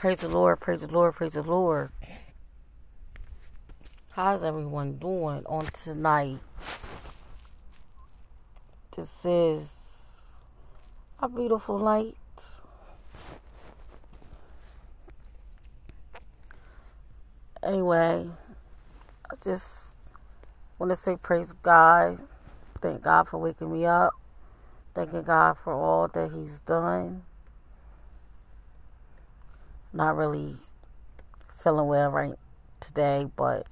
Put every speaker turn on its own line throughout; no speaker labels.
Praise the Lord, praise the Lord, praise the Lord. How's everyone doing on tonight? This is a beautiful night. Anyway, I just want to say praise God. Thank God for waking me up. Thanking God for all that He's done. Not really feeling well right today, but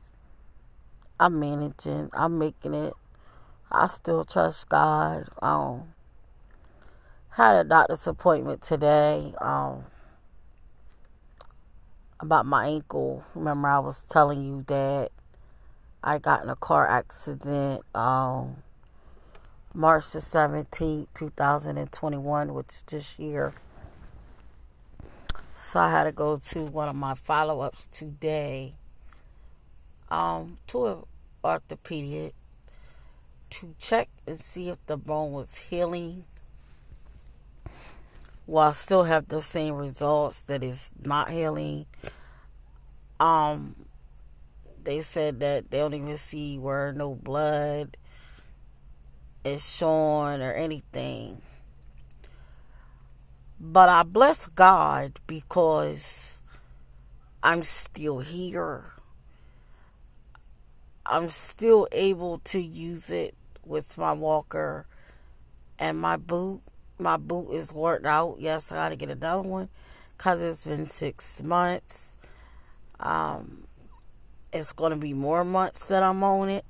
I'm managing. I'm making it. I still trust God. Um, had a doctor's appointment today. Um, about my ankle. Remember, I was telling you that I got in a car accident um, March the 17th, 2021, which is this year. So I had to go to one of my follow ups today um, to an orthopedic to check and see if the bone was healing. Well, I still have the same results that is not healing. Um, they said that they don't even see where no blood is showing or anything. But I bless God because I'm still here. I'm still able to use it with my walker and my boot. My boot is worked out. Yes, I got to get another one because it's been six months. Um, it's going to be more months that I'm on it.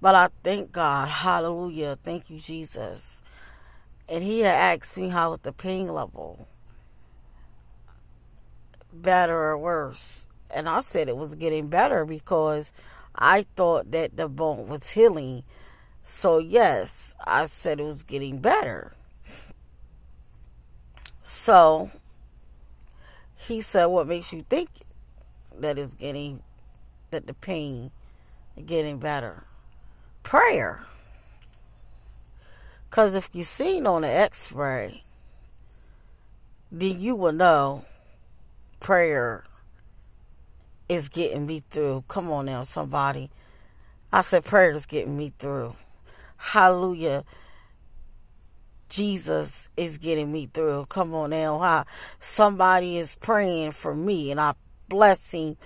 But I thank God. Hallelujah. Thank you, Jesus and he had asked me how was the pain level better or worse. And i said it was getting better because i thought that the bone was healing. So yes i said it was getting better. So he said what makes you think that it's getting that the pain getting better? Prayer because if you seen on the x-ray, then you will know prayer is getting me through. Come on now, somebody. I said prayer is getting me through. Hallelujah. Jesus is getting me through. Come on now. Huh? Somebody is praying for me and I bless him.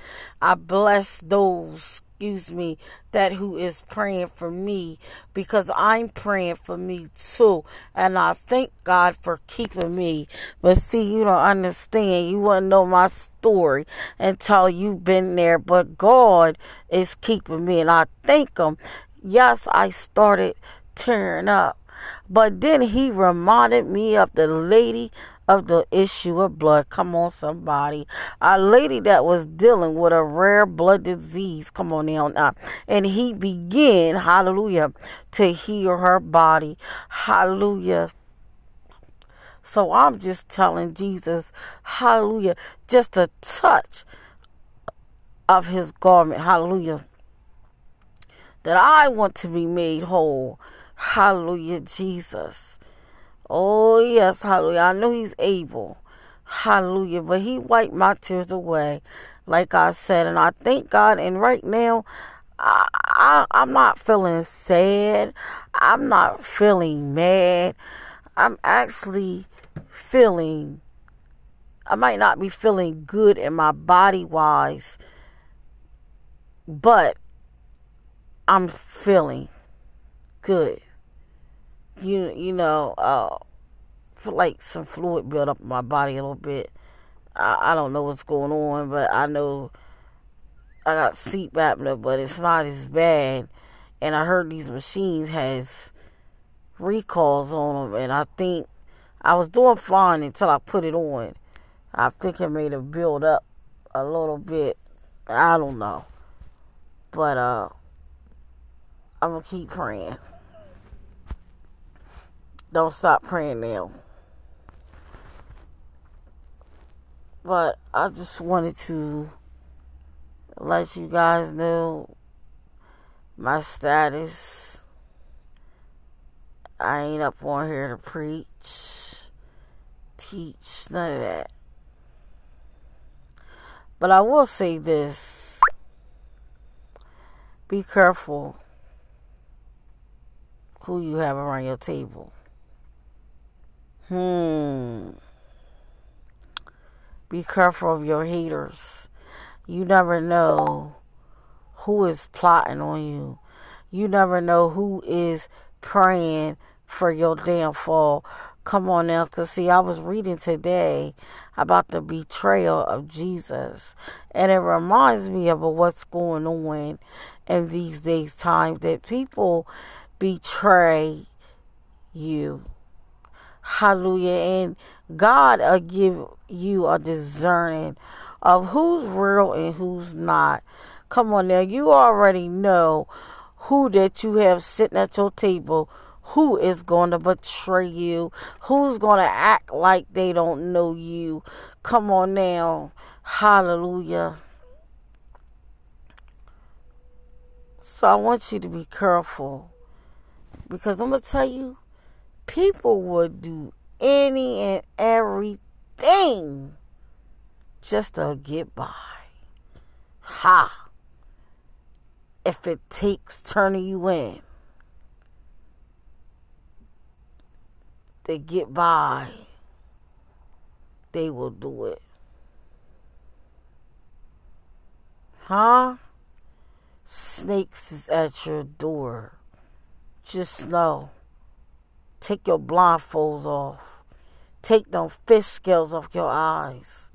I bless those excuse me, that who is praying for me because I'm praying for me too. And I thank God for keeping me. But see, you don't understand. You wouldn't know my story until you've been there. But God is keeping me. And I thank Him. Yes, I started tearing up. But then he reminded me of the lady of the issue of blood. Come on, somebody. A lady that was dealing with a rare blood disease. Come on now. now. And he began, hallelujah, to heal her body. Hallelujah. So I'm just telling Jesus, hallelujah, just a touch of his garment, hallelujah, that I want to be made whole. Hallelujah, Jesus. Oh, yes, hallelujah. I know He's able. Hallelujah. But He wiped my tears away, like I said. And I thank God. And right now, I, I, I'm not feeling sad. I'm not feeling mad. I'm actually feeling, I might not be feeling good in my body wise, but I'm feeling good you you know, uh, like some fluid build up in my body a little bit. I, I don't know what's going on, but I know I got sleep apnea, but it's not as bad. And I heard these machines has recalls on them, and I think I was doing fine until I put it on. I think it made it build up a little bit. I don't know, but uh, I'm gonna keep praying. Don't stop praying now. But I just wanted to let you guys know my status. I ain't up on here to preach, teach, none of that. But I will say this be careful who you have around your table. Hmm. Be careful of your haters. You never know who is plotting on you. You never know who is praying for your downfall. Come on now, because see, I was reading today about the betrayal of Jesus, and it reminds me of what's going on in these days' times that people betray you. Hallelujah. And God will give you a discerning of who's real and who's not. Come on now, you already know who that you have sitting at your table who is going to betray you, who's going to act like they don't know you. Come on now. Hallelujah. So I want you to be careful because I'm going to tell you, people would do any and everything just to get by. Ha! If it takes turning you in. to get by, they will do it. Huh? Snakes is at your door. Just know. Take your blindfolds off. Take them fish scales off your eyes.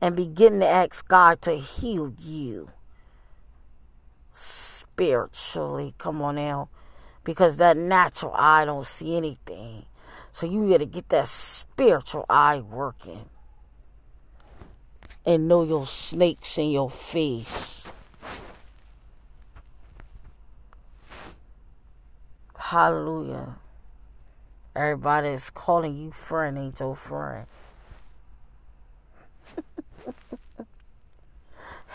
And begin to ask God to heal you spiritually. Come on now. Because that natural eye don't see anything. So you got to get that spiritual eye working. And know your snakes in your face. Hallelujah. Everybody is calling you friend ain't your friend.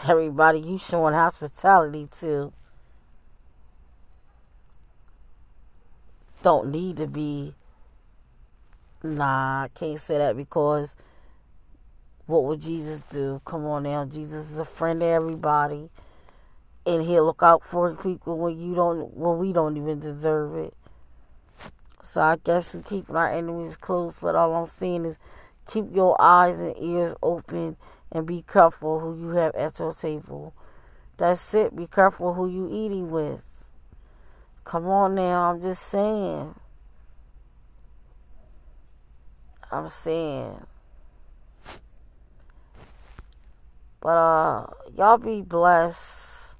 Everybody you showing hospitality to don't need to be Nah, I can't say that because what would Jesus do? Come on now, Jesus is a friend to everybody, and He'll look out for people when you don't, when we don't even deserve it. So I guess we keep our enemies close, but all I'm saying is keep your eyes and ears open and be careful who you have at your table. That's it. Be careful who you eating with. Come on now, I'm just saying. I'm saying. But uh y'all be blessed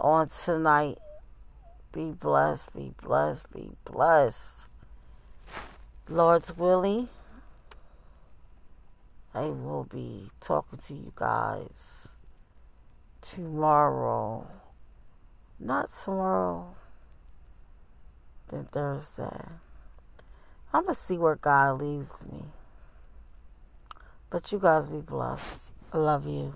on tonight. Be blessed, be blessed, be blessed. Lord's willing, I will be talking to you guys tomorrow. Not tomorrow, then Thursday. I'm going to see where God leads me. But you guys be blessed. I love you.